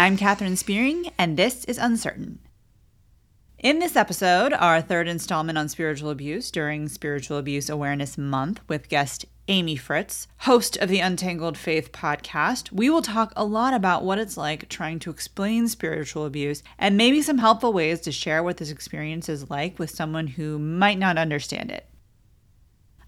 I'm Katherine Spearing, and this is Uncertain. In this episode, our third installment on spiritual abuse during Spiritual Abuse Awareness Month with guest Amy Fritz, host of the Untangled Faith podcast, we will talk a lot about what it's like trying to explain spiritual abuse and maybe some helpful ways to share what this experience is like with someone who might not understand it.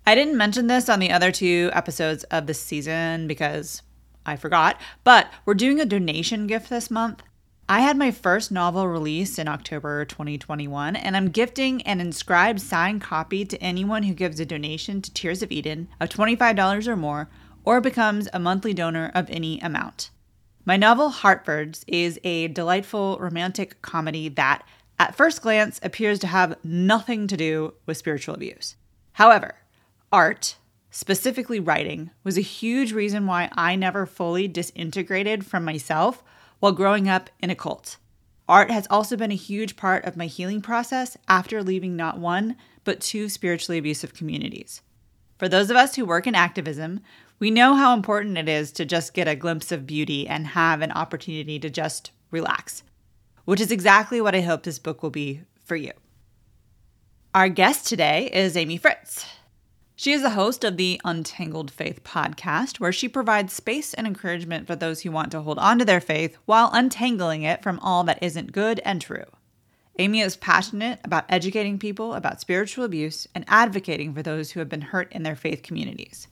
I didn't mention this on the other two episodes of this season because I forgot, but we're doing a donation gift this month. I had my first novel released in October 2021, and I'm gifting an inscribed signed copy to anyone who gives a donation to Tears of Eden of $25 or more or becomes a monthly donor of any amount. My novel, Hartfords, is a delightful romantic comedy that, at first glance, appears to have nothing to do with spiritual abuse. However, art, specifically writing, was a huge reason why I never fully disintegrated from myself while growing up in a cult. Art has also been a huge part of my healing process after leaving not one, but two spiritually abusive communities. For those of us who work in activism, we know how important it is to just get a glimpse of beauty and have an opportunity to just relax, which is exactly what I hope this book will be for you. Our guest today is Amy Fritz. She is the host of the Untangled Faith podcast, where she provides space and encouragement for those who want to hold on to their faith while untangling it from all that isn't good and true. Amy is passionate about educating people about spiritual abuse and advocating for those who have been hurt in their faith communities.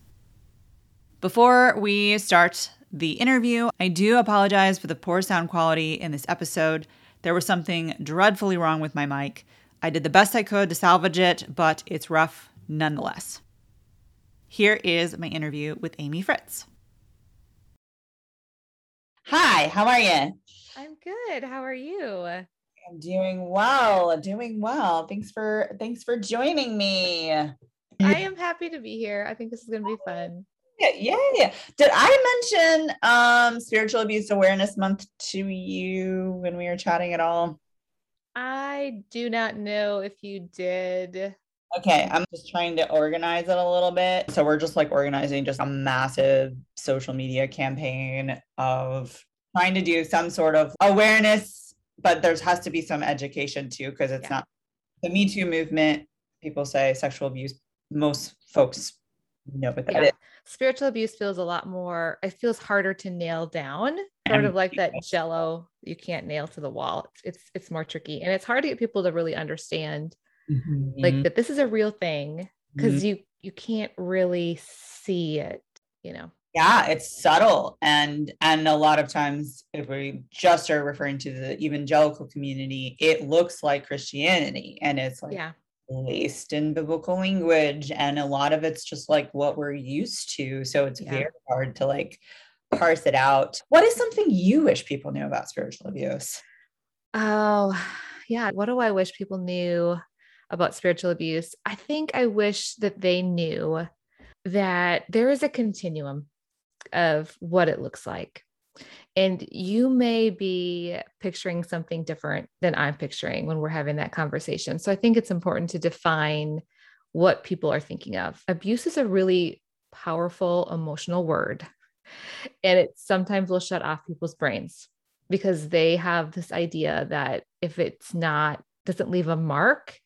Before we start the interview, I do apologize for the poor sound quality in this episode. There was something dreadfully wrong with my mic. I did the best I could to salvage it, but it's rough nonetheless. Here is my interview with Amy Fritz. Hi, how are you? I'm good. How are you? I'm doing well. Doing well. Thanks for thanks for joining me. I am happy to be here. I think this is going to be fun. Yeah, yeah, yeah. Did I mention um spiritual abuse awareness month to you when we were chatting at all? I do not know if you did. Okay, I'm just trying to organize it a little bit. So we're just like organizing just a massive social media campaign of trying to do some sort of awareness, but there has to be some education too, because it's yeah. not the Me Too movement. People say sexual abuse. Most folks know what that yeah. is. Spiritual abuse feels a lot more, it feels harder to nail down, sort of like that jello you can't nail to the wall. It's, it's it's more tricky. And it's hard to get people to really understand mm-hmm. like that this is a real thing because mm-hmm. you you can't really see it you know yeah it's subtle and and a lot of times if we just are referring to the evangelical community it looks like christianity and it's like yeah laced in biblical language and a lot of it's just like what we're used to so it's yeah. very hard to like parse it out what is something you wish people knew about spiritual abuse oh yeah what do i wish people knew about spiritual abuse, I think I wish that they knew that there is a continuum of what it looks like. And you may be picturing something different than I'm picturing when we're having that conversation. So I think it's important to define what people are thinking of. Abuse is a really powerful emotional word, and it sometimes will shut off people's brains because they have this idea that if it's not, doesn't leave a mark,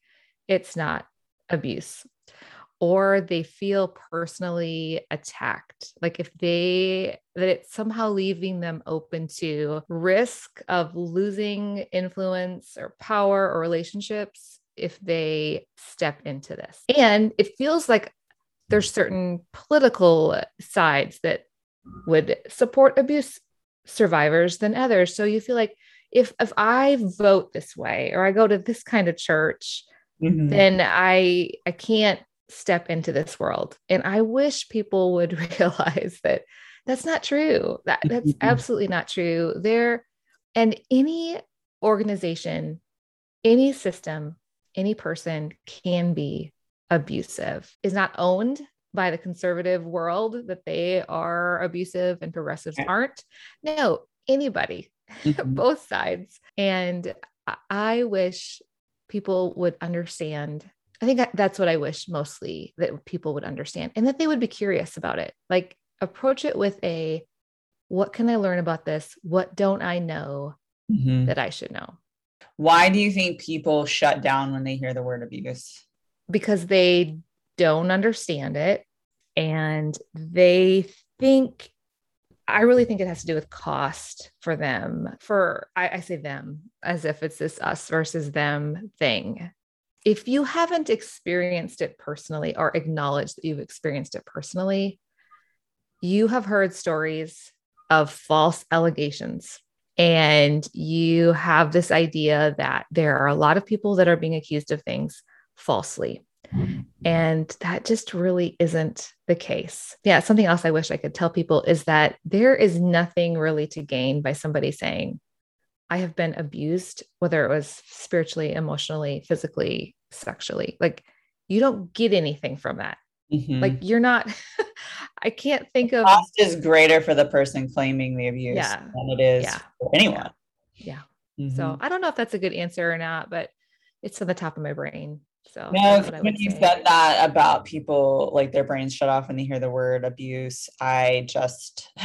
it's not abuse. Or they feel personally attacked. Like if they that it's somehow leaving them open to risk of losing influence or power or relationships if they step into this. And it feels like there's certain political sides that would support abuse survivors than others. So you feel like if if i vote this way or i go to this kind of church mm-hmm. then I I can't step into this world. And I wish people would realize that that's not true. That that's mm-hmm. absolutely not true. There and any organization, any system, any person can be abusive. Is not owned by the conservative world that they are abusive and progressives aren't. No, anybody, mm-hmm. both sides. And I wish people would understand. I think that's what I wish mostly that people would understand and that they would be curious about it. Like approach it with a what can I learn about this? What don't I know Mhm. that I should know? Why do you think people shut down when they hear the word abuse? Because they don't understand it and they think I really think it has to do with cost for them. For I, I say them as if it's this us versus them thing. If you haven't experienced it personally or acknowledged that you've experienced it personally, you have heard stories of false allegations. And you have this idea that there are a lot of people that are being accused of things falsely. And that just really isn't the case. Yeah, something else I wish I could tell people is that there is nothing really to gain by somebody saying, I have been abused, whether it was spiritually, emotionally, physically, sexually. Like, you don't get anything from that. Mhm. Like, you're not, I can't think of, cost is greater for the person claiming the abuse Yeah. than it is Yeah. for anyone. yeah. Mhm. So I don't know if that's a good answer or not, but it's on the top of my brain. So No, when you said that about people like their brains shut off when they hear the word abuse, I just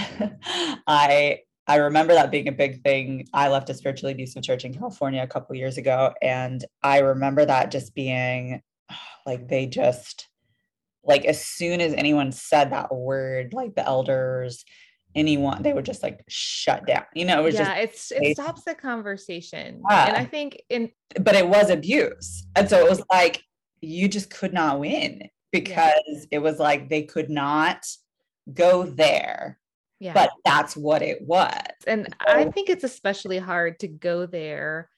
I I remember that being a big thing. I left a spiritually abusive church in California a couple years ago, and I remember that just being like they just like as soon as anyone said that word, like the elders, anyone, they would just like shut down. You know, it was yeah, just it's it stops the conversation. Yeah. And I think in but it was abuse. And so it was like you just could not win because it was like they could not go there, yeah. but that's what it was. and I think it's especially hard to go there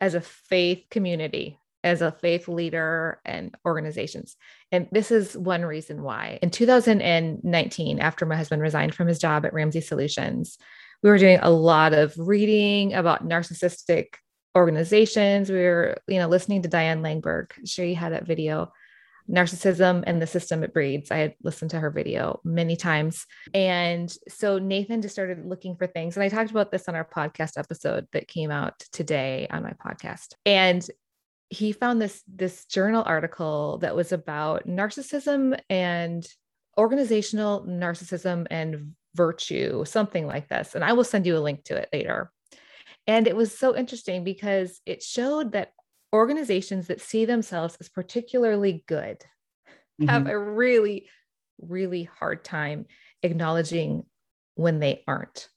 as a faith community, as a faith leader and organizations. And this is one reason why. In 2019, after my husband resigned from his job at Ramsey Solutions, we were doing a lot of reading about narcissistic organizations. We were, you know, listening to Diane Langberg. She had that video, Narcissism and the System It Breeds. I had listened to her video many times. And so Nathan just started looking for things. And I talked about this on our podcast episode that came out today on my podcast. And he found this this journal article that was about narcissism and organizational narcissism and virtue, something like this. And I will send you a link to it later. And it was so interesting because it showed that organizations that see themselves as particularly good have Mhm. a really, really hard time acknowledging when they aren't.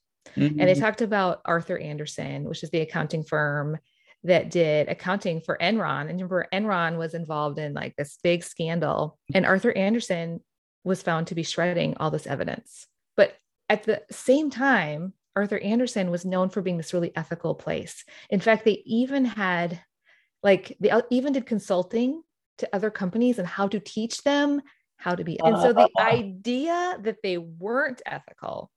And they Mhm. talked about Arthur Andersen, which is the accounting firm that did accounting for Enron. And remember, Enron was involved in like this big scandal, and Arthur Andersen was found to be shredding all this evidence. But at the same time, Arthur Andersen was known for being this really ethical place. In fact, they even had like they even did consulting to other companies and how to teach them how to be. And so the idea that they weren't ethical,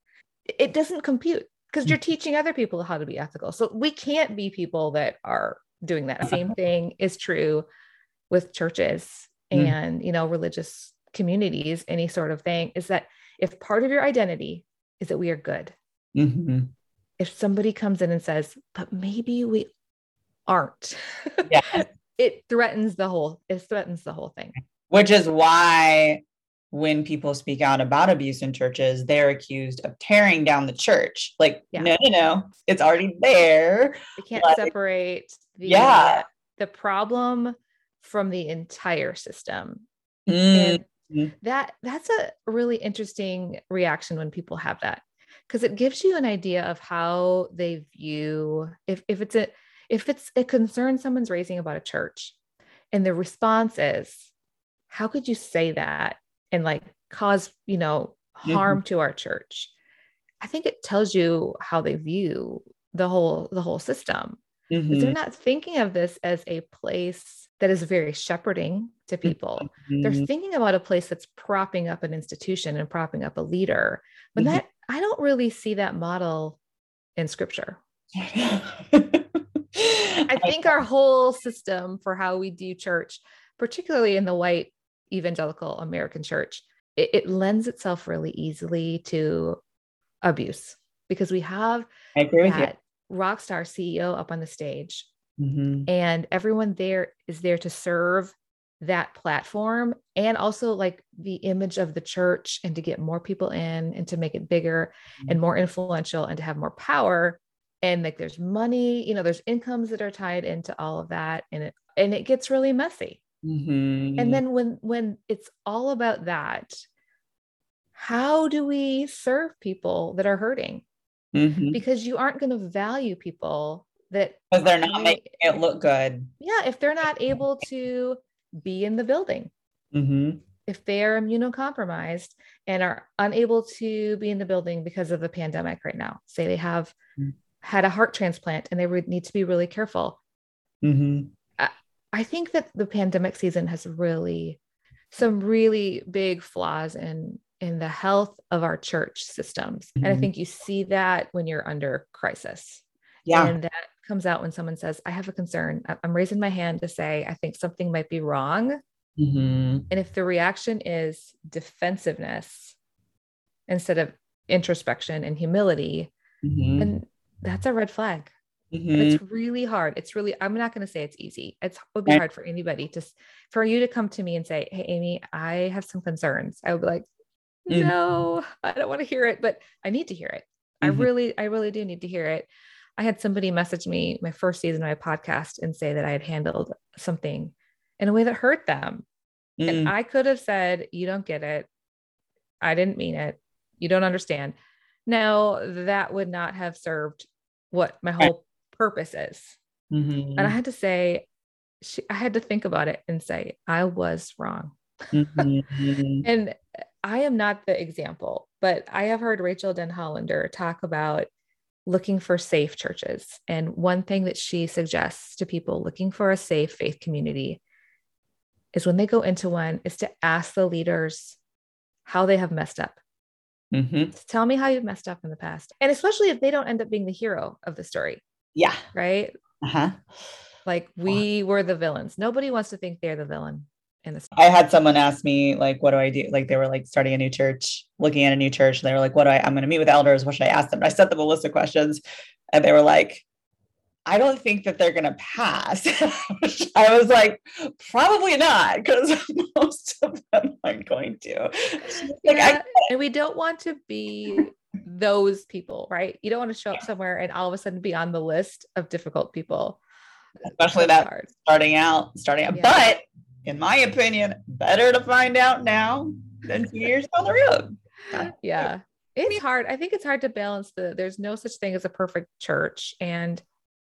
it doesn't compute because you're teaching other people how to be ethical. So we can't be people that are doing that. Same thing is true with churches Mm. and you know religious communities, any sort of thing, is that if part of your identity is that we are good, Mhm. if somebody comes in and says, but maybe we aren't, Yeah. it threatens the whole, it threatens the whole thing. Which is why when people speak out about abuse in churches, they're accused of tearing down the church. Like, Yeah. no, no, no, it's already there. They can't Like- separate the Yeah. the problem from the entire system. Mm, And that that's a really interesting reaction when people have that because it gives you an idea of how they view if if it's a if it's a concern someone's raising about a church and the response is how could you say that and like cause you know harm to our church i think it tells you how they view the whole the whole system mhm, they're not thinking of this as a place that is very shepherding to people they're mhm. thinking about a place that's propping up an institution and propping up a leader but Mhm. that i don't really see that model in scripture i think our whole system for how we do church particularly in the white evangelical american church it, it lends itself really easily to abuse because we have I agree with that rock star ceo up on the stage. Mhm. and everyone there is there to serve that platform and also like the image of the church and to get more people in and to make it bigger Mm-hmm. and more influential and to have more power and like there's money you know there's incomes that are tied into all of that and it and it gets really messy Mhm. and then when when it's all about that how do we serve people that are hurting Mhm. because you aren't going to value people that because they're not making it look good. yeah if they're not able to be in the building Mhm. if they are immunocompromised and are unable to be in the building because of the pandemic right now say they have Mm. had a heart transplant and they would need to be really careful Mhm. I think that the pandemic season has really some really big flaws in in the health of our church systems and i Mhm. think you see that when you're under crisis Yeah. and that comes out when someone says i have a concern i'm raising my hand to say i think something might be wrong Mhm. and if the reaction is defensiveness instead of introspection and humility, Mhm. then that's a red flag. And Mhm. it's really hard. It's really, I'm not going to say it's easy. It's, it would be hard for anybody to, for you to come to me and say, Hey, Amy, I have some concerns. I would be like, Mhm. no, I don't want to hear it, but I need to hear it. I Mhm. really, I really do need to hear it. I had somebody message me my first season of my podcast and say that I had handled something in a way that hurt them. Mm. And I could have said, You don't get it. I didn't mean it. You don't understand. No, that would not have served what my whole purpose is. Mhm. And I had to say, she, I had to think about it and say, I was wrong. Mhm. And I am not the example, but I have heard Rachael Denhollander talk about looking for safe churches. And one thing that she suggests to people looking for a safe faith community is when they go into one is to ask the leaders how they have messed up. Mhm. Tell me how you've messed up in the past. And especially if they don't end up being the hero of the story, Yeah. right? Uh-huh. Like we were the villains. Nobody wants to think they're the villain in story. I had someone ask me, like, what do I do? Like, they were like starting a new church, looking at a new church. And they were like, what do I, I'm going to meet with elders. What should I ask them? And I sent them a list of questions and they were like, I don't think that they're going to pass. I was like, probably not, because most of them aren't going to. Like, yeah, and we don't want to be those people, right? You don't want to show up somewhere and all of a sudden be on the list of difficult people. especially That's that hard. starting out, starting out. Yeah. But in my opinion, better to find out now than two years down the road. Yeah. It's hard. I think it's hard to balance the there's no such thing as a perfect church and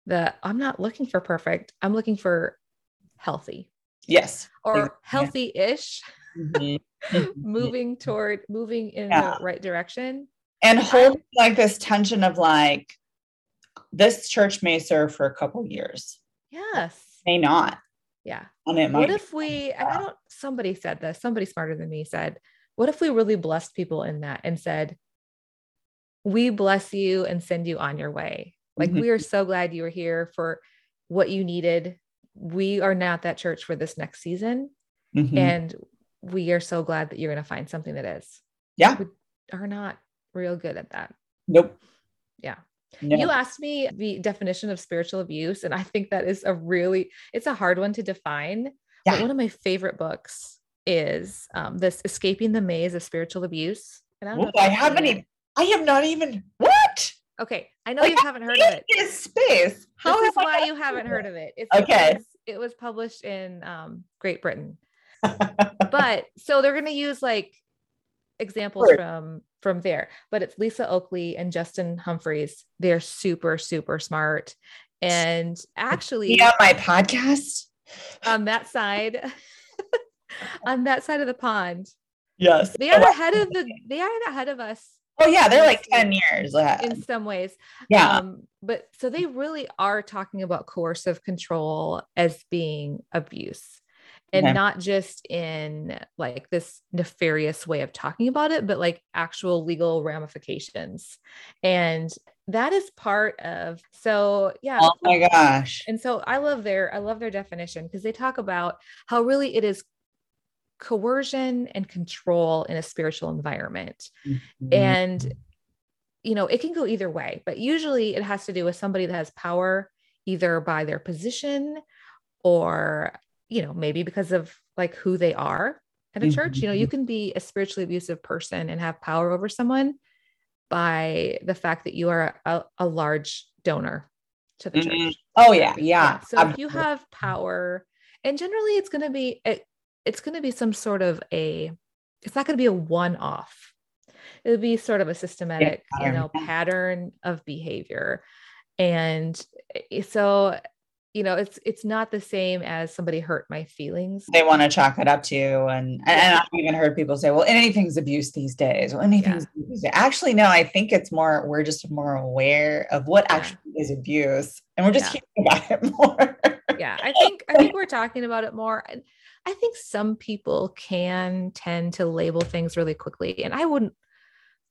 the I'm not looking for perfect. I'm looking for healthy Yes. or healthy-ish, Mhm. Mhm. moving toward moving in Yeah. the right direction. and hold like this tension of like this church may serve for a couple years Yes. may not Yeah. and it might What if we, and I don't, somebody said this, somebody smarter than me said, what if we really blessed people in that and said, we bless you and send you on your way? Like, Mhm. we are so glad you were here for what you needed. We are not that church for this next season. Mhm. And we are so glad that you're going to find something that is. Yeah. We are not real good at that. nope Yeah. no. You asked me the definition of spiritual abuse, and I think that is a really, it's a hard one to define. But Yeah. one of my favorite books is um, this Escaping the Maze of Spiritual Abuse. And I, don't Ooh, if you've I haven't even I have not even what Okay, I know Like, you haven't heard of it. this space how This is why you haven't heard of it. It's Okay. because It was published in um, Great Britain. But so they're going to use like examples Sure. from from there. But it's Lisa Oakley and Justin Humphreys. They're super super smart. And actually, yeah, my podcast on that side, on that side of the pond, yes they are ahead of the they are ahead of us oh yeah they're like 10 years ahead. in some ways. Yeah. Um but so they really are talking about coercive control as being abuse and Okay. not just in like this nefarious way of talking about it but like actual legal ramifications. And that is part of so yeah. Oh my gosh. And so I love their I love their definition because they talk about how really it is coercion and control in a spiritual environment. Mhm. And you know, it can go either way, but usually it has to do with somebody that has power either by their position or you know, maybe because of like who they are at a church. You know, you Mhm. can be a spiritually abusive person and have power over someone by the fact that you are a, a large donor to the Mhm. church. Oh yeah, yeah. So if you have power, and generally it's going to be it, it's going to be some sort of a it's not going to be a one off. It'll be sort of a systematic, you pattern, know, pattern of behavior. And eh, so, you know, it's it's not the same as somebody hurt my feelings. they want to chalk it up to and, and and I've even heard people say, well, anything's abuse these days. Well, anything's abuse. Actually, no, I think it's more we're just more aware of what Yeah. actually is abuse and we're just Yeah. hearing about it more. yeah i think i think we're talking about it more and i think some people can tend to label things really quickly and i wouldn't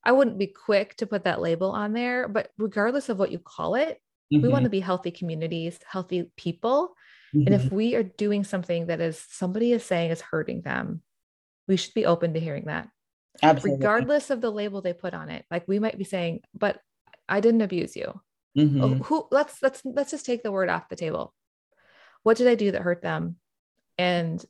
i wouldn't be quick to put that label on there but regardless of what you call it we Mm-hmm. want to be healthy communities healthy people and if we are doing something that is somebody is saying is hurting them we should be open to hearing that Absolutely. regardless of the label they put on it like we might be saying but i didn't abuse you Mhm. Oh, who let's let's let's just take the word off the table what did i do that hurt them and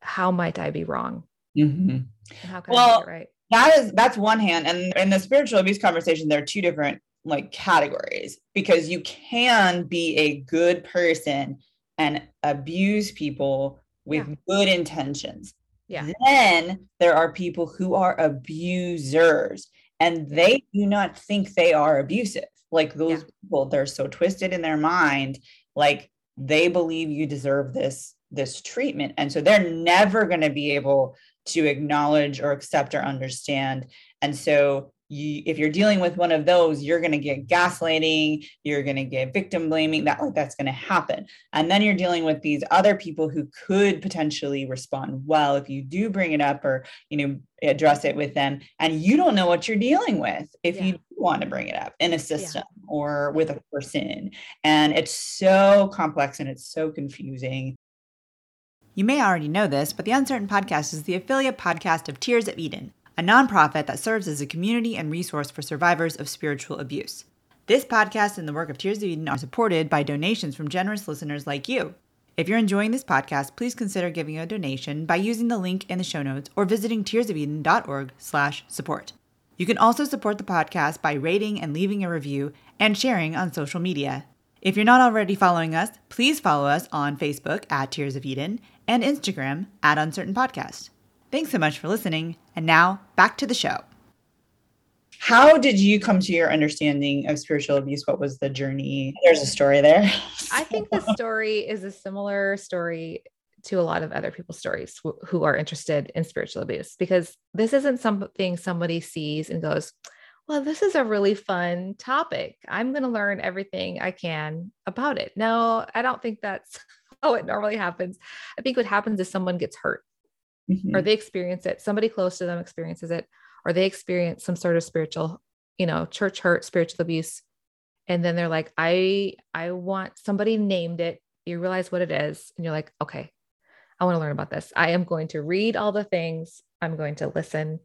how might i be wrong? Mhm. how can i Well, make it right? that is that's one hand. And in the spiritual abuse conversation there are two different like categories because you can be a good person and abuse people with Yeah. good intentions. Yeah. Then there are people who are abusers and they do not think they are abusive. Like those Yeah. people they're so twisted in their mind like they believe you deserve this this treatment. And so they're never going to be able to acknowledge or accept or understand. And so you if you're dealing with one of those you're going to get gaslighting you're going to get victim blaming that like that's going to happen. And then you're dealing with these other people who could potentially respond well if you do bring it up or you know address it with them. And you don't know what you're dealing with if Yeah. you want to bring it up in a system or with a person. And it's so complex and it's so confusing You may already know this, but the Uncertain Podcast is the affiliate podcast of Tears of Eden, a nonprofit that serves as a community and resource for survivors of spiritual abuse. This podcast and the work of Tears of Eden are supported by donations from generous listeners like you. If you're enjoying this podcast, please consider giving a donation by using the link in the show notes or visiting tearsofeden.org/support. You can also support the podcast by rating and leaving a review and sharing on social media. If you're not already following us, please follow us on Facebook at Tears of Eden and Instagram at Uncertain Podcast. Thanks so much for listening. And now back to the show. how did you come to your understanding of spiritual abuse what was the journey there's a story there i think the story is a similar story to a lot of other people's stories wh- who are interested in spiritual abuse because this isn't something somebody sees and goes well this is a really fun topic i'm going to learn everything i can about it no i don't think that's how it normally happens. I think what happens is someone gets hurt Mhm. or they experience it. Somebody close to them experiences it or they experience some sort of spiritual you know church hurt spiritual abuse. And then they're like i i want somebody named it. You realize what it is and you're like okay i want to learn about this. I am going to read all the things. I'm going to listen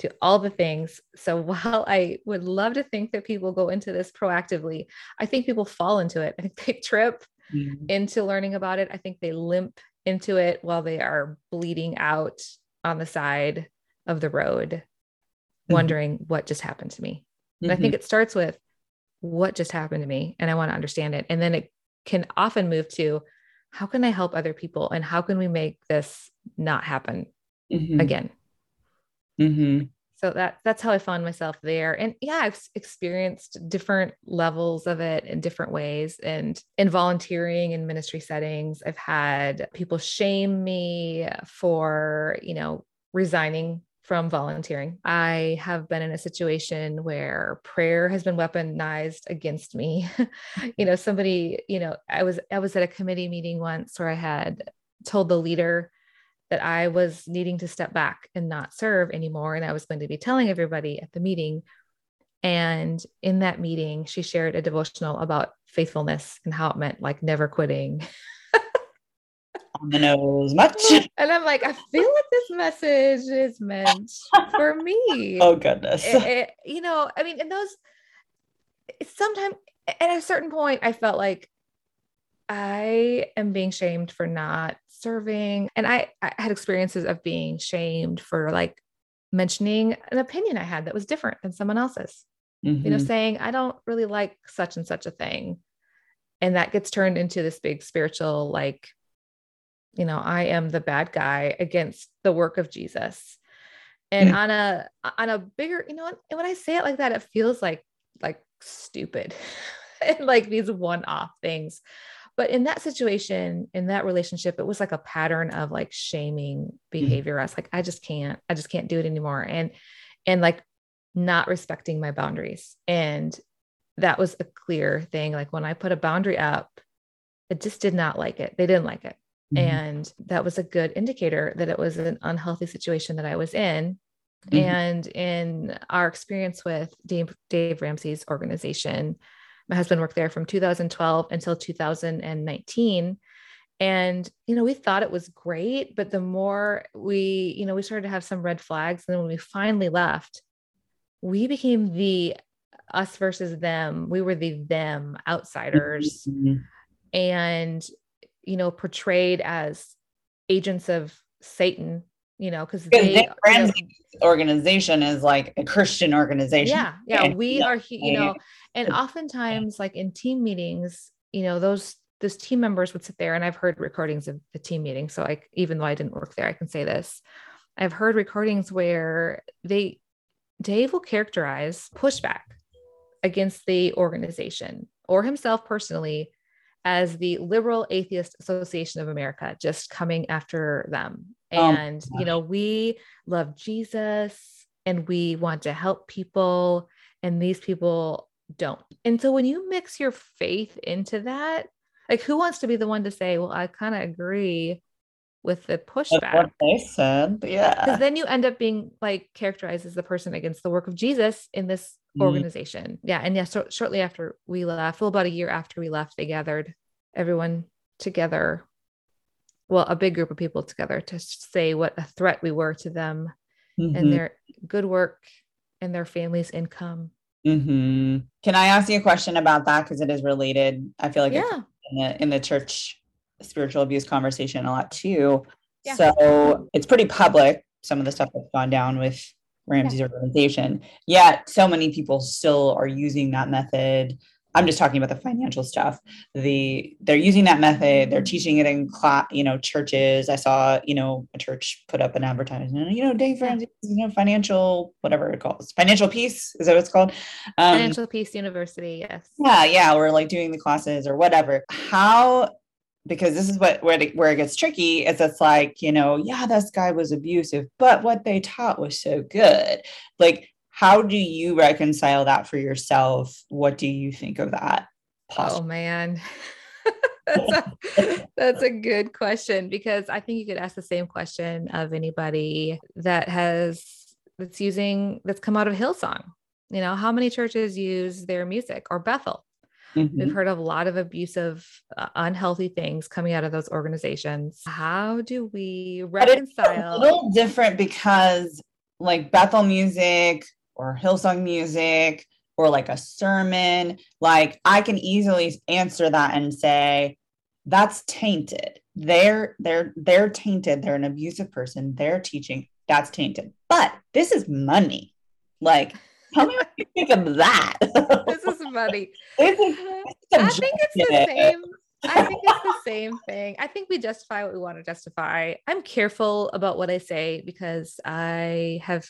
to all the things. So while i would love to think that people go into this proactively i think people fall into it. I think they trip Mhm. into learning about it. I think they limp into it while they are bleeding out on the side of the road, Mhm. wondering what just happened to me. And I think Mhm. it starts with what just happened to me and I want to understand it. And then it can often move to how can I help other people and how can we make this not happen Mhm. again? Mhm. So that that's how I found myself there. And yeah, I've experienced different levels of it in different ways. And in volunteering in ministry settings, I've had people shame me for, you know, resigning from volunteering. I have been in a situation where prayer has been weaponized against me. you know, somebody, you know, I was I was at a committee meeting once where I had told the leader that I was needing to step back and not serve anymore. And I was going to be telling everybody at the meeting. And in that meeting, she shared a devotional about faithfulness and how it meant like never quitting. on the nose much And I'm like, I feel like this message is meant for me. oh goodness It- it- you know, I mean, in those, sometimes at a certain point, I felt like I am being shamed for not serving. And I, I had experiences of being shamed for like mentioning an opinion I had that was different than someone else's. Mm-hmm. You know, mm-hmm. saying, I don't really like such and such a thing. And that gets turned into this big spiritual, like, you know, I am the bad guy against the work of Jesus. And mm-hmm. on a on a bigger, you know, when I say it like that, it feels like like stupid and like these one-off things but in that situation in that relationship it was like a pattern of like shaming mm-hmm. behavior mm-hmm. i was like i just can't i just can't do it anymore and and like not respecting my boundaries and that was a clear thing like when i put a boundary up it just did not like it they didn't like it mm-hmm. and that was a good indicator that it was an unhealthy situation that i was in mm-hmm. and in our experience with dave, dave ramsey's organization my husband worked there from 2012 until 2019 and you know we thought it was great but the more we you know we started to have some red flags. And then when we finally left we became the us versus them. We were the them outsiders. Mm-hmm. and you know portrayed as agents of satan you know because they you know, organization is like a christian organization. Yeah yeah we are you know and oftentimes like in team meetings you know those those team members would sit there and i've heard recordings of the team meeting so like even though i didn't work there i can say this. I've heard recordings where they dave will characterize pushback against the organization or himself personally as the liberal atheist association of america just coming after them oh and you know we love jesus and we want to help people and these people don't. And so when you mix your faith into that, like who wants to be the one to say, well, I kind of agree with the pushback. what they said. Yeah. Because then you end up being like characterized as the person against the work of Jesus in this mm. organization. Yeah. And yeah, so shortly after we left, well, about a year after we left, they gathered everyone together. Well, a big group of people together to say what a threat we were to them mm-hmm. and their good work and their family's income Mm-hmm. Can I ask you a question about that? Because it is related. I feel like yeah. in, the, in the church spiritual abuse conversation a lot too. Yeah. So it's pretty public, some of the stuff that's gone down with Ramsey's yeah. organization. Yet so many people still are using that method I'm just talking about the financial stuff. The they're using that method. They're teaching it in class, you know, churches. I saw, you know, a church put up an advertisement. You know, Dave Ramsey, you know, financial whatever it calls, financial peace is that what it's called? Um, financial Peace University. Yes. Yeah, yeah. We're like doing the classes or whatever. How? Because this is what where where it gets tricky is it's like you know yeah this guy was abusive but what they taught was so good like how do you reconcile that for yourself what do you think of that posture? oh man that's, a, that's a good question because i think you could ask the same question of anybody that has that's using that's come out of hillsong you know how many churches use their music or bethel Mm-hmm. We've heard of a lot of abusive, uh, unhealthy things coming out of those organizations. How do we reconcile? a little different because, like Bethel music, or Hillsong music or like a sermon, like I can easily answer that and say, that's tainted. They're they're they're tainted. They're an abusive person. They're teaching. That's tainted. But this is money. Like, tell me what you think of that. this is money. this is, I think it's the same. I think it's the same thing. I think we justify what we want to justify. I'm careful about what I say because I have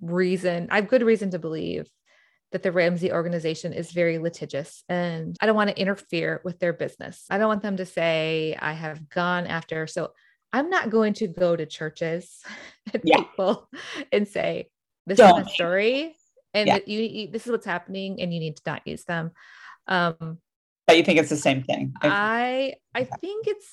reason, I have good reason to believe that the Ramsey organization is very litigious and I don't want to interfere with their business. I don't want them to say, I have gone after. So I'm not going to go to churches and yeah. people and say, this don't. is a story and yeah. you, you, this is what's happening and you need to not use them. Um, but you think it's the same thing? I, I think it's,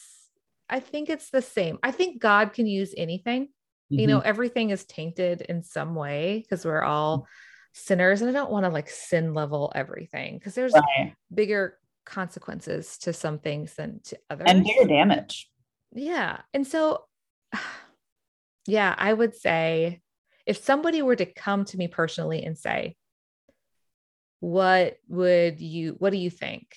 I think it's the same. I think God can use anything. Mm-hmm. You know, mm-hmm. everything is tainted in some way because we're all sinners. And I don't want to like sin level everything because there's right. bigger consequences to some things than to others. And bigger damage. Yeah. And so, yeah, I would say if somebody were to come to me personally and say, what would you, what do you think?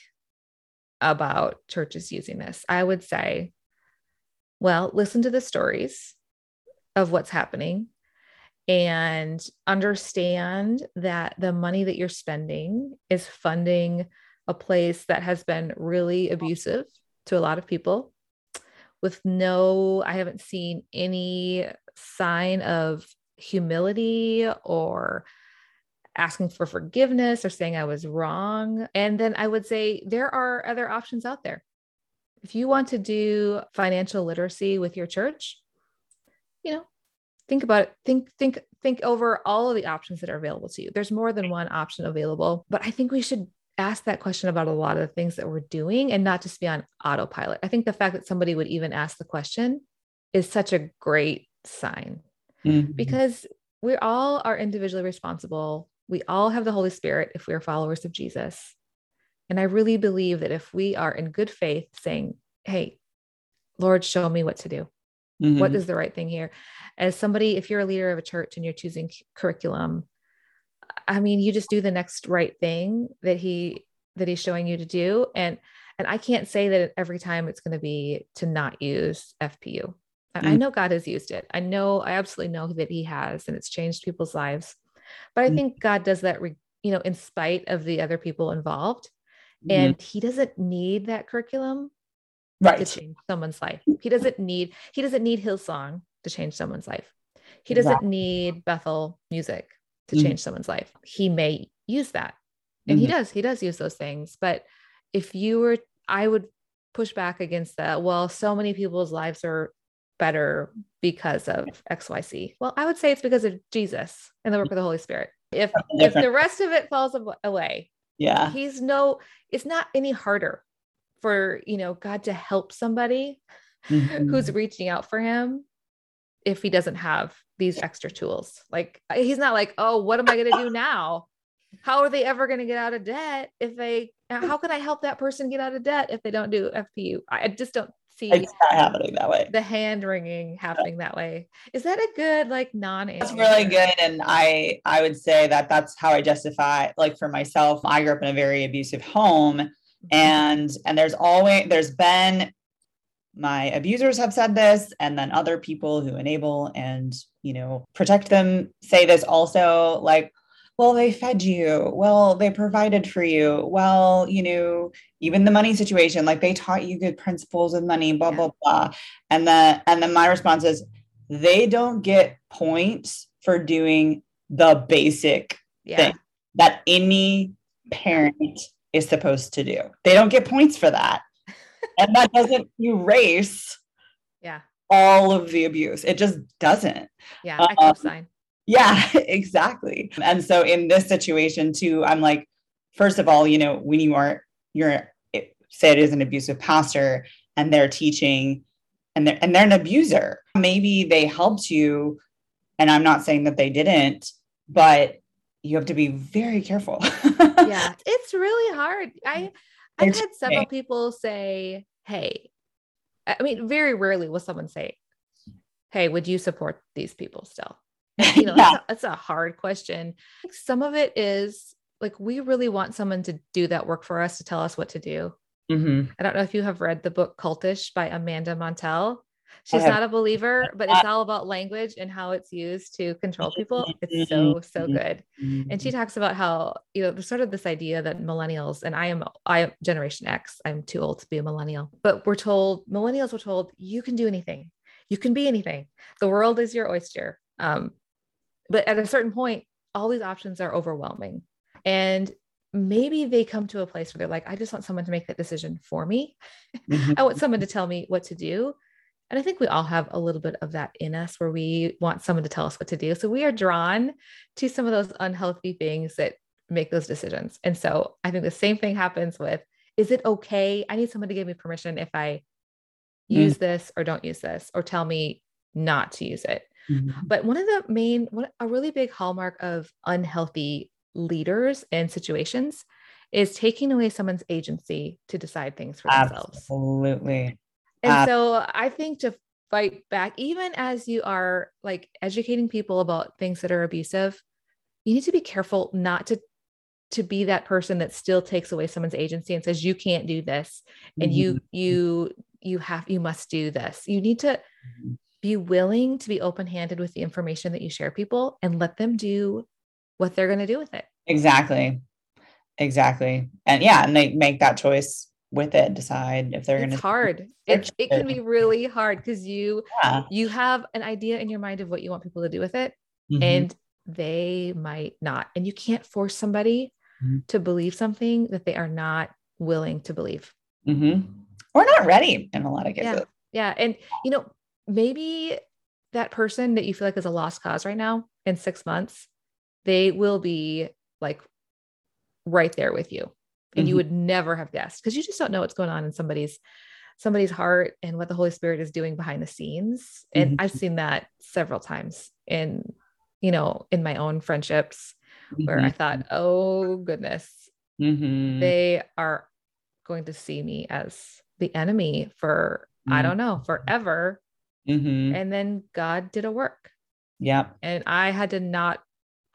about churches using this. I would say, well, listen to the stories of what's happening and understand that the money that you're spending is funding a place that has been really abusive to a lot of people with no, I haven't seen any sign of humility or asking for forgiveness or saying I was wrong. And then I would say there are other options out there. If you want to do financial literacy with your church, you know, think about it. Think, think, think over all of the options that are available to you. There's more than one option available, but I think we should ask that question about a lot of the things that we're doing and not just be on autopilot. I think the fact that somebody would even ask the question is such a great sign mm-hmm. because we all are individually responsible we all have the Holy Spirit if we are followers of Jesus. And I really believe that if we are in good faith saying, Hey, Lord, show me what to do. Mm-hmm. What is the right thing here? As somebody, if you're a leader of a church and you're choosing curriculum, I mean, you just do the next right thing that he that he's showing you to do. And and I can't say that every time it's going to be to not use FPU. Mm-hmm. I mm. know God has used it. I know, I absolutely know that he has, and it's changed people's lives. But I mm. think God does that, re- you know, in spite of the other people involved. Mm-hmm. And he doesn't need that curriculum right. to change someone's life. He doesn't need, he doesn't need Hillsong to change someone's life. He doesn't exactly. need Bethel music to mm-hmm. change someone's life. He may use that. And mm-hmm. he does, he does use those things. But if you were, I would push back against that. Well, so many people's lives are better because of XYZ? Well, I would say it's because of Jesus and the work of the Holy Spirit. If if the rest of it falls away, yeah. He's no it's not any harder for, you know, God to help somebody mm-hmm. who's reaching out for him if he doesn't have these extra tools. Like he's not like, "Oh, what am I going to do now?" How are they ever going to get out of debt if they how can I help that person get out of debt if they don't do FPU? I just don't see it's not happening that way. The hand wringing happening that way. Is that a good like non? That's really good, and I I would say that that's how I justify. Like for myself, I grew up in a very abusive home. And and there's always there's been my abusers have said this and then other people who enable and you know protect them say this also like well, they fed you. Well, they provided for you. Well, you know, even the money situation, like they taught you good principles of money, blah, blah, blah. And then and then my response is they don't get points for doing the basic yeah. thing that any parent is supposed to do. They don't get points for that. and that doesn't erase yeah all of the abuse. It just doesn't. Yeah, I. Um, yeah, exactly. And so in this situation too, I'm like, first of all, you know, when you are you're say it is an abusive pastor and they're teaching and they're and they're an abuser. Maybe they helped you, and I'm not saying that they didn't, but you have to be very careful. yeah, it's really hard. I I've had several people say, "Hey," I mean, very rarely will someone say, "Hey, would you support these people still?" you know, yeah. that's, a, a hard question. Some of it is like we really want someone to do that work for us to tell us what to do. Mm-hmm. I don't know if you have read the book Cultish by Amanda Montell. She's not a believer, but it's all about language and how it's used to control people. It's so, so mm-hmm. good. And she talks about how, you know, there's sort of this idea that millennials, and I am I am generation X, I'm too old to be a millennial, but we're told millennials were told you can do anything. You can be anything. The world is your oyster. Um, but at a certain point, all these options are overwhelming. And maybe they come to a place where they're like, I just want someone to make that decision for me. Mm-hmm. I want someone to tell me what to do. And I think we all have a little bit of that in us where we want someone to tell us what to do. So we are drawn to some of those unhealthy things that make those decisions. And so I think the same thing happens with is it okay? I need someone to give me permission if I use mm. this or don't use this or tell me not to use it. Mm-hmm. But one of the main, one, a really big hallmark of unhealthy leaders and situations is taking away someone's agency to decide things for themselves. Absolutely. And uh, so I think to fight back, even as you are like educating people about things that are abusive, you need to be careful not to to be that person that still takes away someone's agency and says you can't do this and mm-hmm. you you you have you must do this you need to mm-hmm. be willing to be open-handed with the information that you share people and let them do what they're going to do with it exactly exactly and yeah and they make that choice with it decide if they're going to hard it, it can be really hard because you yeah. you have an idea in your mind of what you want people to do with it mm-hmm. and they might not and you can't force somebody mm-hmm. to believe something that they are not willing to believe mm-hmm. or not ready in a lot of cases yeah. yeah and you know maybe that person that you feel like is a lost cause right now in six months they will be like right there with you and mm-hmm. you would never have guessed because you just don't know what's going on in somebody's somebody's heart and what the holy spirit is doing behind the scenes and mm-hmm. i've seen that several times in you know in my own friendships mm-hmm. where i thought mm-hmm. oh goodness mm-hmm. they are going to see me as the enemy for i mm-hmm. don't know forever and then god did a work yeah and i had to not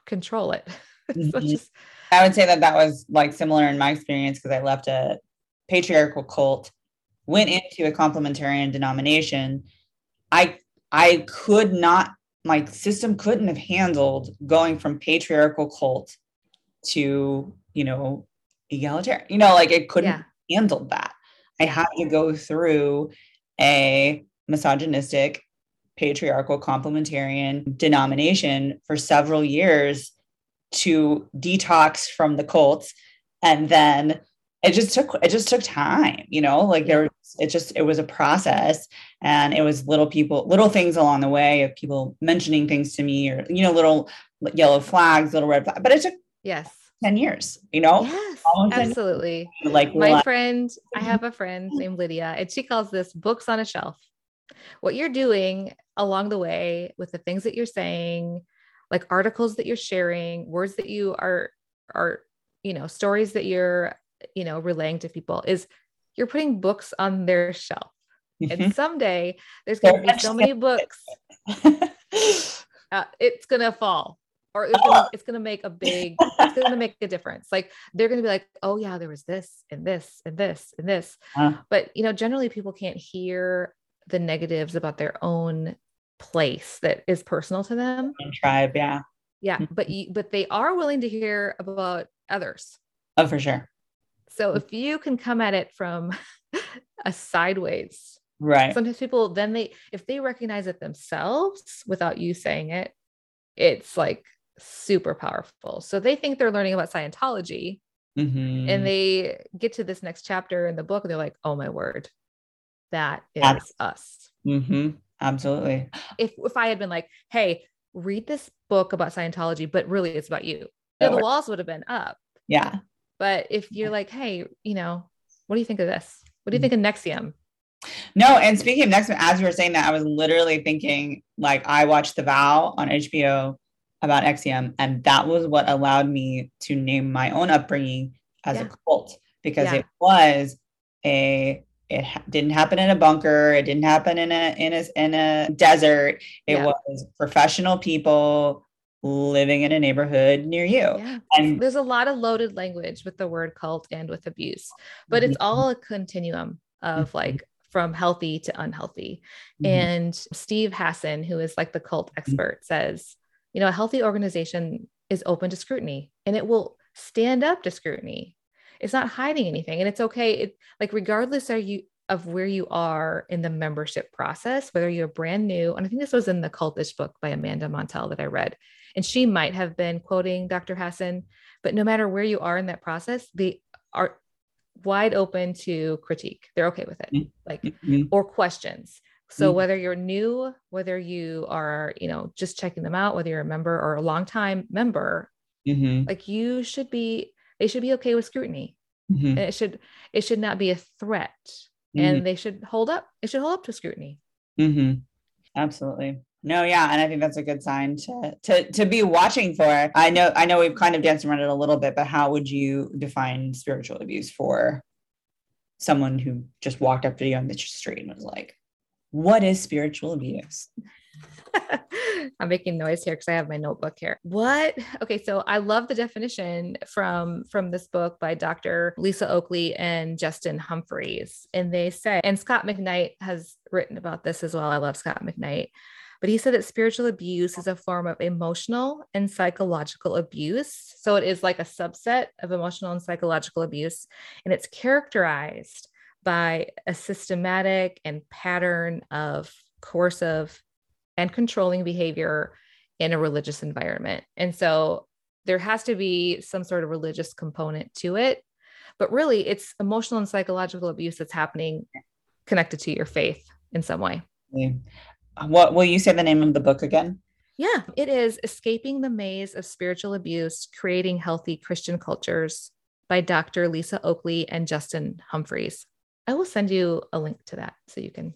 control it so just I would say that that was like similar in my experience because I left a patriarchal cult, went into a complementarian denomination. I I could not my system couldn't have handled going from patriarchal cult to you know egalitarian. You know, like it couldn't yeah. handle that. I had to go through a misogynistic patriarchal complementarian denomination for several years to detox from the cults. And then it just took it just took time you know like there was it just it was a process. And it was little people little things along the way of people mentioning things to me or you know little yellow flags little red flags but it took yes. 10 years you know? Yes absolutely. like my friend i mm-hmm. have a friend named lydia and she calls this books on a shelf. What you're doing along the way with the things that you're saying like articles that you're sharing, words that you are are you know, stories that you're you know relaying to people is you're putting books on their shelf. Mm-hmm. And someday there's going to be so many books. uh, it's going to fall or it's gonna, it's gonna make a big it's gonna make a difference like they're gonna be like oh yeah there was this and this and this and this uh, but you know generally people can't hear the negatives about their own place that is personal to them. Tribe yeah. Yeah mm-hmm. but you, but they are willing to hear about others. Oh for sure. So if you can come at it from a sideways right. sometimes people then they if they recognize it themselves without you saying it it's like super powerful. So they think they're learning about scientology mm-hmm. and they get to this next chapter in the book and they're like oh my word that is That's, us. Mm-hmm. Absolutely. If if I had been like, hey, read this book about Scientology, but really it's about you, the walls would have been up. Yeah. But if you're like, hey, you know, what do you think of this? What do you mm-hmm. think of NXIVM? No, and speaking of NXIVM, as you were saying that, I was literally thinking like I watched The Vow on HBO about NXIVM, and that was what allowed me to name my own upbringing as yeah. a cult because yeah. it was a it ha- didn't happen in a bunker it didn't happen in a in a in a desert it yeah. was professional people living in a neighborhood near you yeah. and there's a lot of loaded language with the word cult and with abuse but mm-hmm. it's all a continuum of mm-hmm. like from healthy to unhealthy mm-hmm. and steve hassan who is like the cult mm-hmm. expert says you know a healthy organization is open to scrutiny and it will stand up to scrutiny it's not hiding anything and it's okay it like regardless are you of where you are in the membership process whether you're brand new and i think this was in the cultish book by amanda montell that i read and she might have been quoting dr hassan but no matter where you are in that process they are wide open to critique they're okay with it mm-hmm. like mm-hmm. or questions so mm-hmm. whether you're new whether you are you know just checking them out whether you're a member or a long time member mm-hmm. like you should be they should be okay with scrutiny. Mm-hmm. It should it should not be a threat. Mm-hmm. And they should hold up. It should hold up to scrutiny. Mm-hmm. Absolutely. No, yeah, and I think that's a good sign to to to be watching for. I know I know we've kind of danced around it a little bit, but how would you define spiritual abuse for someone who just walked up to you on the street and was like, "What is spiritual abuse?" I'm making noise here because I have my notebook here. What? Okay, so I love the definition from from this book by Dr. Lisa Oakley and Justin Humphreys, and they say, and Scot McKnight has written about this as well. I love Scot McKnight. But he said that spiritual abuse is a form of emotional and psychological abuse. So it is like a subset of emotional and psychological abuse. And it's characterized by a systematic and pattern of coercive and controlling behavior in a religious environment. And so there has to be some sort of religious component to it. But really, it's emotional and psychological abuse that's happening connected to your faith in some way. What will you say the name of the book again? Yeah, it is Escaping the Maze of Spiritual Abuse Creating Healthy Christian Cultures by Dr. Lisa Oakley and Justin Humphreys. I will send you a link to that so you can.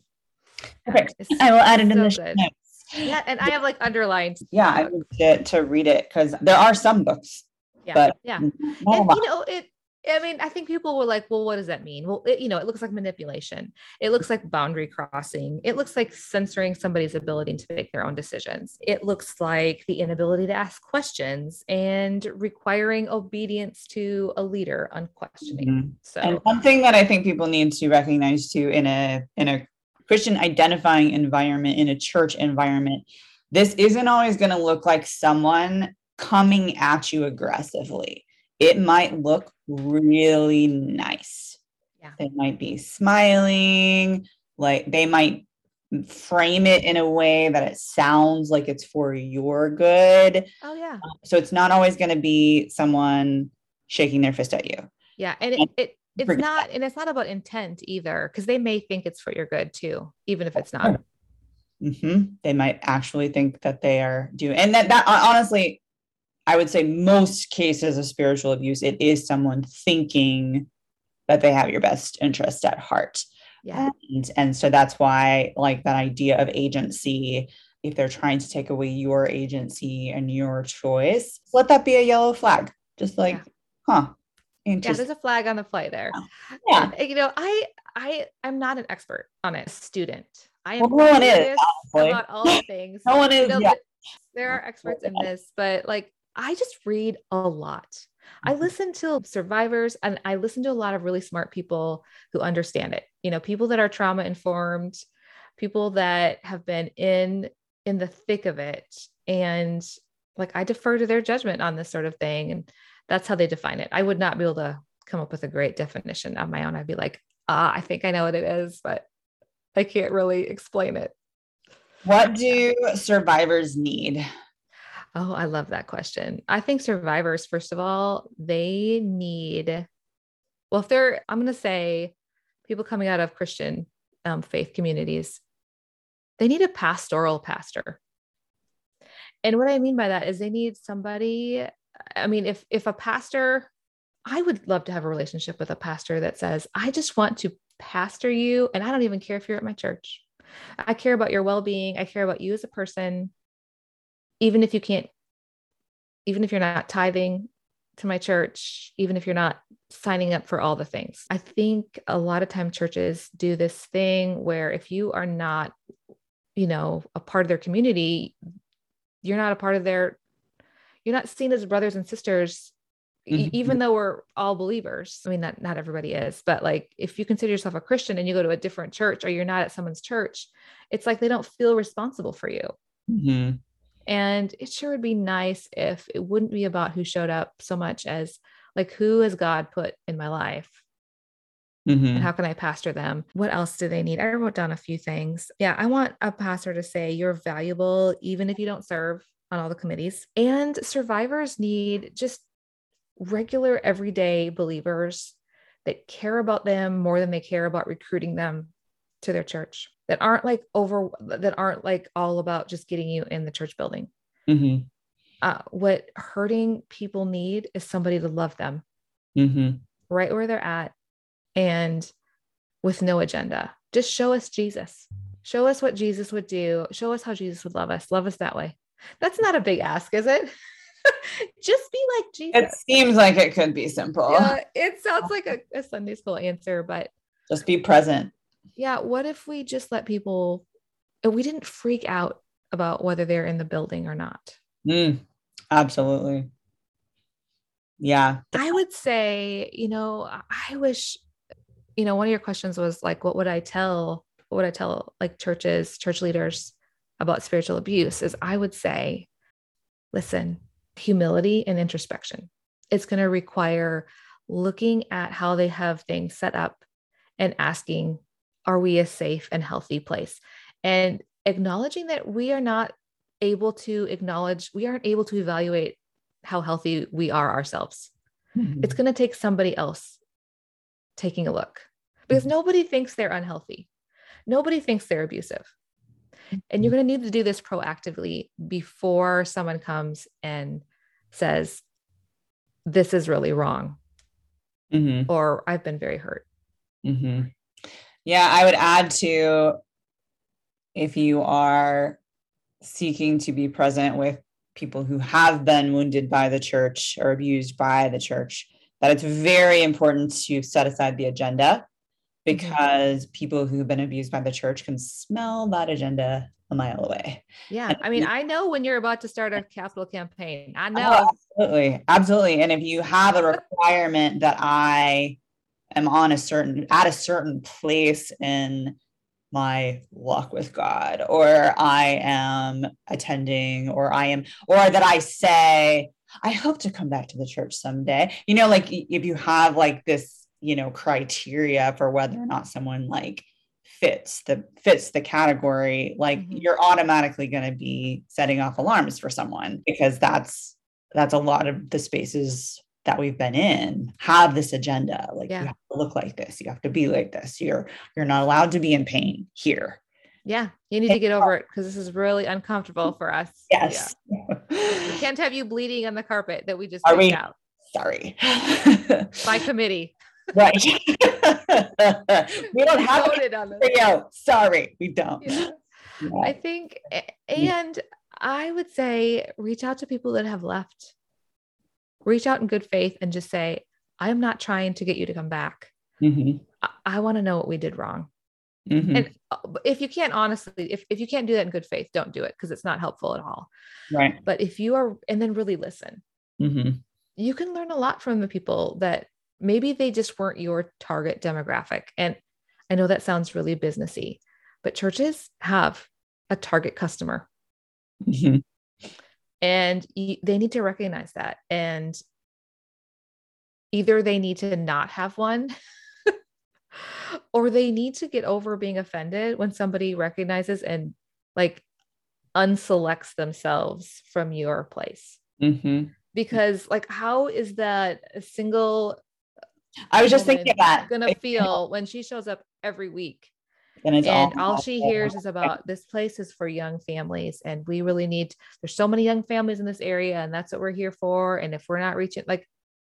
Okay, I will add it in the show notes. Yeah, and I have like underlined. Yeah, I would to, to read it because there are some books. Yeah, but yeah, and you know it. I mean, I think people were like, well, what does that mean? Well, it, you know, it looks like manipulation. It looks like boundary crossing. It looks like censoring somebody's ability to make their own decisions. It looks like the inability to ask questions and requiring obedience to a leader unquestioning. Mm-hmm. So, and one thing that I think people need to recognize too in a in a Christian identifying environment, in a church environment, this isn't always going to look like someone coming at you aggressively. It might look really nice. Yeah. They might be smiling, like they might frame it in a way that it sounds like it's for your good. Oh yeah. So it's not always going to be someone shaking their fist at you. Yeah, and it, it it's not and it's not about intent either because they may think it's for your good too even if it's not. Mm-hmm. they might actually think that they are doing and that that honestly i would say most cases of spiritual abuse it is someone thinking that they have your best interest at heart. Yeah. And, and so that's why like that idea of agency if they're trying to take away your agency and your choice let that be a yellow flag. Just like yeah. huh yeah, there's a flag on the flight there. Yeah. And, you know, I I I'm not an expert on it. Student. I am well, no one is, about all things. no one is. You know, yeah. There are experts in this, but like I just read a lot. I mm-hmm. listen to survivors and I listen to a lot of really smart people who understand it. You know, people that are trauma informed, people that have been in in the thick of it and like I defer to their judgment on this sort of thing and that's how they define it. I would not be able to come up with a great definition of my own. I'd be like, ah, I think I know what it is, but I can't really explain it. What do survivors need? Oh, I love that question. I think survivors, first of all, they need, well, if they're, I'm going to say people coming out of Christian um, faith communities, they need a pastoral pastor. And what I mean by that is they need somebody I mean, if if a pastor, I would love to have a relationship with a pastor that says, I just want to pastor you, and I don't even care if you're at my church. I care about your well-being. I care about you as a person, even if you can't, even if you're not tithing to my church, even if you're not signing up for all the things. I think a lot of time churches do this thing where if you are not, you know, a part of their community, you're not a part of their you're not seen as brothers and sisters mm-hmm. even though we're all believers i mean not not everybody is but like if you consider yourself a christian and you go to a different church or you're not at someone's church it's like they don't feel responsible for you mm-hmm. and it sure would be nice if it wouldn't be about who showed up so much as like who has god put in my life Mm-hmm. And how can I pastor them? What else do they need? I wrote down a few things. Yeah, I want a pastor to say you're valuable even if you don't serve on all the committees. And survivors need just regular, everyday believers that care about them more than they care about recruiting them to their church, that aren't like over, that aren't like all about just getting you in the church building. Mm-hmm. Uh, what hurting people need is somebody to love them mm-hmm. right where they're at and with no agenda. Just show us Jesus. Show us what Jesus would do. Show us how Jesus would love us. Love us that way. That's not a big ask, is it? Just be like Jesus. It seems like it could be simple. Yeah, it sounds like a, a Sunday school answer, but just be present. Yeah. What if we just let people, we didn't freak out about whether they're in the building or not. Mm, absolutely. Yeah. I would say, you know, I wish, you know, one of your questions was like, what would I tell, what would I tell like churches, church leaders about spiritual abuse? Is I would say, listen, humility and introspection. It's going to require looking at how they have things set up and asking, are we a safe and healthy place? And acknowledging that we are not able to acknowledge, we aren't able to evaluate how healthy we are ourselves. Mm-hmm. It's going to take somebody else taking a look because mm-hmm. nobody thinks they're unhealthy. Nobody thinks they're abusive. And you're going to need to do this proactively before someone comes and says, This is really wrong. Mm-hmm. Or I've been very hurt. Mm-hmm. Yeah, I would add to if you are seeking to be present with people who have been wounded by the church or abused by the church, that it's very important to set aside the agenda. Because mm-hmm. people who've been abused by the church can smell that agenda a mile away. Yeah. And I mean, I know when you're about to start a capital campaign. I know. Oh, absolutely. Absolutely. And if you have a requirement that I am on a certain at a certain place in my walk with God, or I am attending, or I am, or that I say, I hope to come back to the church someday. You know, like if you have like this, you know, criteria for whether or not someone like fits the fits the category, like mm-hmm. you're automatically going to be setting off alarms for someone because that's that's a lot of the spaces that we've been in have this agenda. Like yeah. you have to look like this you have to be like this. You're you're not allowed to be in pain here. Yeah you need to get over it because this is really uncomfortable for us. Yes. Yeah. we can't have you bleeding on the carpet that we just Are we, out. Sorry. By committee right we don't have it on this. sorry we don't yeah. Yeah. i think and i would say reach out to people that have left reach out in good faith and just say, I'm not trying to get you to come back. Mm-hmm. I, I want to know what we did wrong. Mm-hmm. And uh, if you can't honestly, if, if you can't do that in good faith, don't do it because it's not helpful at all. Right. But if you are, and then really listen, mm-hmm. you can learn a lot from the people that maybe they just weren't your target demographic. And I know that sounds really businessy, but churches have a target customer. Mm-hmm and they need to recognize that and either they need to not have one or they need to get over being offended when somebody recognizes and like unselects themselves from your place mm-hmm. because like how is that a single i was just thinking that gonna feel when she shows up every week. And, and all, all she hears is about this place is for young families and we really need there's so many young families in this area and that's what we're here for and if we're not reaching like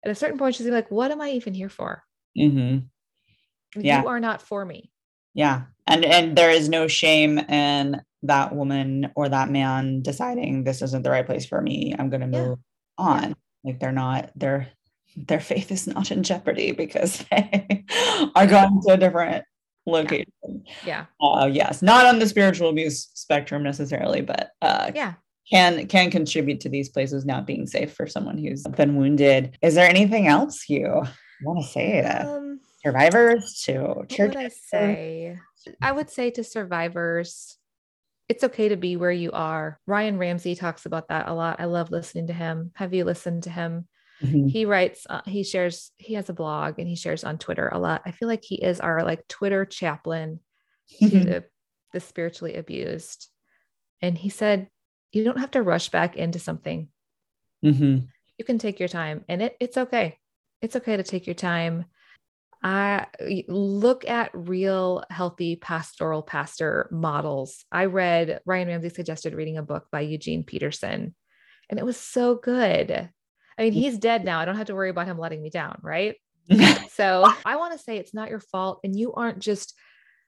at a certain point she's like what am i even here for? Mm-hmm. yeah. you are not for me. Yeah. And and there is no shame in that woman or that man deciding this isn't the right place for me. I'm going to move yeah. on. Like they're not their their faith is not in jeopardy because they are going to a different location. Yeah. Uh, yes, not on the spiritual abuse spectrum necessarily, but uh, yeah, can can contribute to these places not being safe for someone who's been wounded. Is there anything else you want to say to um, survivors? To church? What would I say? I would say to survivors. It's okay to be where you are. Ryan Ramsey talks about that a lot. I love listening to him. Have you listened to him? Mm-hmm. He writes, uh, he shares, he has a blog and he shares on Twitter a lot. I feel like he is our like Twitter chaplain to the, the spiritually abused. And he said, you don't have to rush back into something. Mm-hmm. You can take your time and it, it's okay. It's okay to take your time. I look at real healthy pastoral pastor models. I read Ryan Ramsey suggested reading a book by Eugene Peterson, and it was so good. I mean, he's dead now. I don't have to worry about him letting me down, right? so I want to say it's not your fault, and you aren't just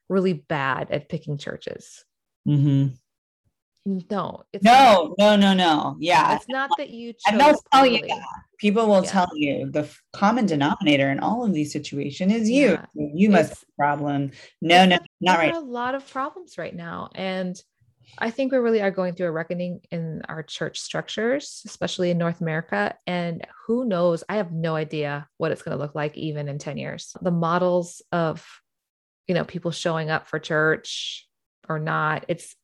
really bad at picking churches. Mm-hmm. No, it's no, not, no, no, no. Yeah, it's not that you. and they'll tell you that. People will yeah. tell you the common denominator in all of these situations is you. Yeah. You must have a problem. No, no, not right. a lot of problems right now, and I think we really are going through a reckoning in our church structures, especially in North America. And who knows? I have no idea what it's going to look like even in 10 years. The models of, you know, people showing up for church or not, it's,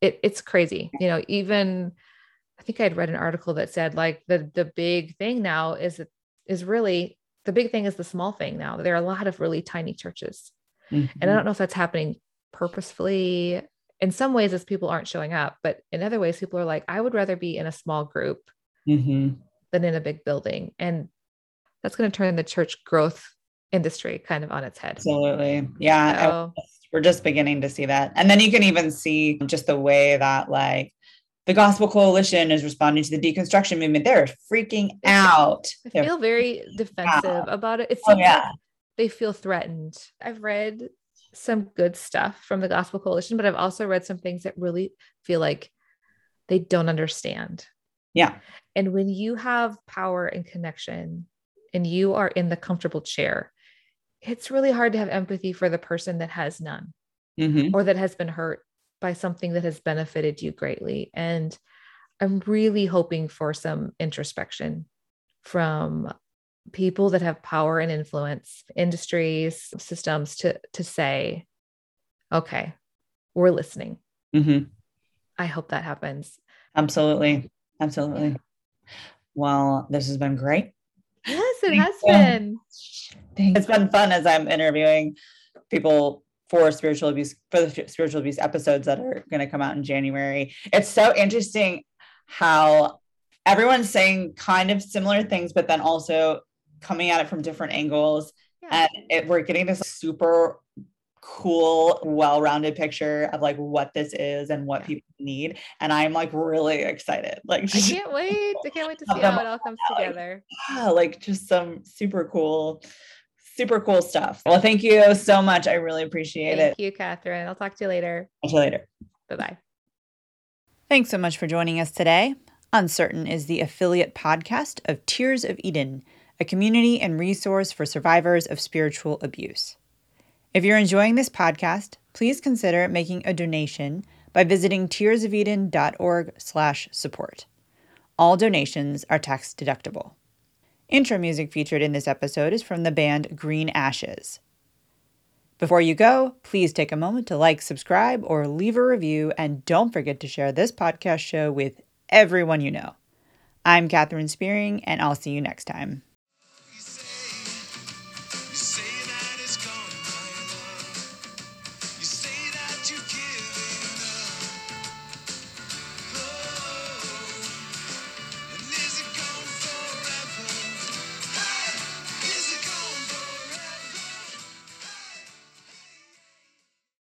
it, it's crazy. You know, even I think I'd read an article that said like the the big thing now is is really the big thing is the small thing now. There are a lot of really tiny churches. Mm-hmm. And I don't know if that's happening purposefully. In some ways, as people aren't showing up, but in other ways, people are like, I would rather be in a small group mm-hmm. than in a big building. And that's going to turn the church growth industry kind of on its head. Absolutely. Yeah. So, we're just beginning to see that. And then you can even see just the way that, like, the Gospel Coalition is responding to the deconstruction movement. They're freaking out. I feel They're very defensive out. about it. It oh, oh, yeah. like they feel threatened. I've read some good stuff from the Gospel Coalition, but I've also read some things that really feel like they don't understand. Yeah. And when you have power and connection and you are in the comfortable chair, it's really hard to have empathy for the person that has none mm-hmm. or that has been hurt by something that has benefited you greatly. And I'm really hoping for some introspection from people that have power and influence, industries, systems to to say, okay, we're listening. Mm-hmm. I hope that happens. Absolutely. Absolutely. Yeah. Well, this has been great. Yes, it Thank has you. been. Thanks. It's been fun as I'm interviewing people for spiritual abuse for the spiritual abuse episodes that are going to come out in January. It's so interesting how everyone's saying kind of similar things, but then also coming at it from different angles. Yeah. And it, we're getting this super cool, well-rounded picture of like what this is and what yeah. people need. And I'm like really excited. Like I can't wait. I can't wait to see how it all comes together. Like, yeah, like just some super cool super cool stuff. Well, thank you so much. I really appreciate thank it. Thank you, Catherine. I'll talk to you later. Talk to you later. Bye bye. Thanks so much for joining us today. Uncertain is the affiliate podcast of Tears of Eden, a community and resource for survivors of spiritual abuse. If you're enjoying this podcast, please consider making a donation by visiting tearsofeden.org/support. All donations are tax deductible. Intro music featured in this episode is from the band Green Ashes. Before you go, please take a moment to like, subscribe, or leave a review, and don't forget to share this podcast show with everyone you know. I'm Catherine Spearing, and I'll see you next time.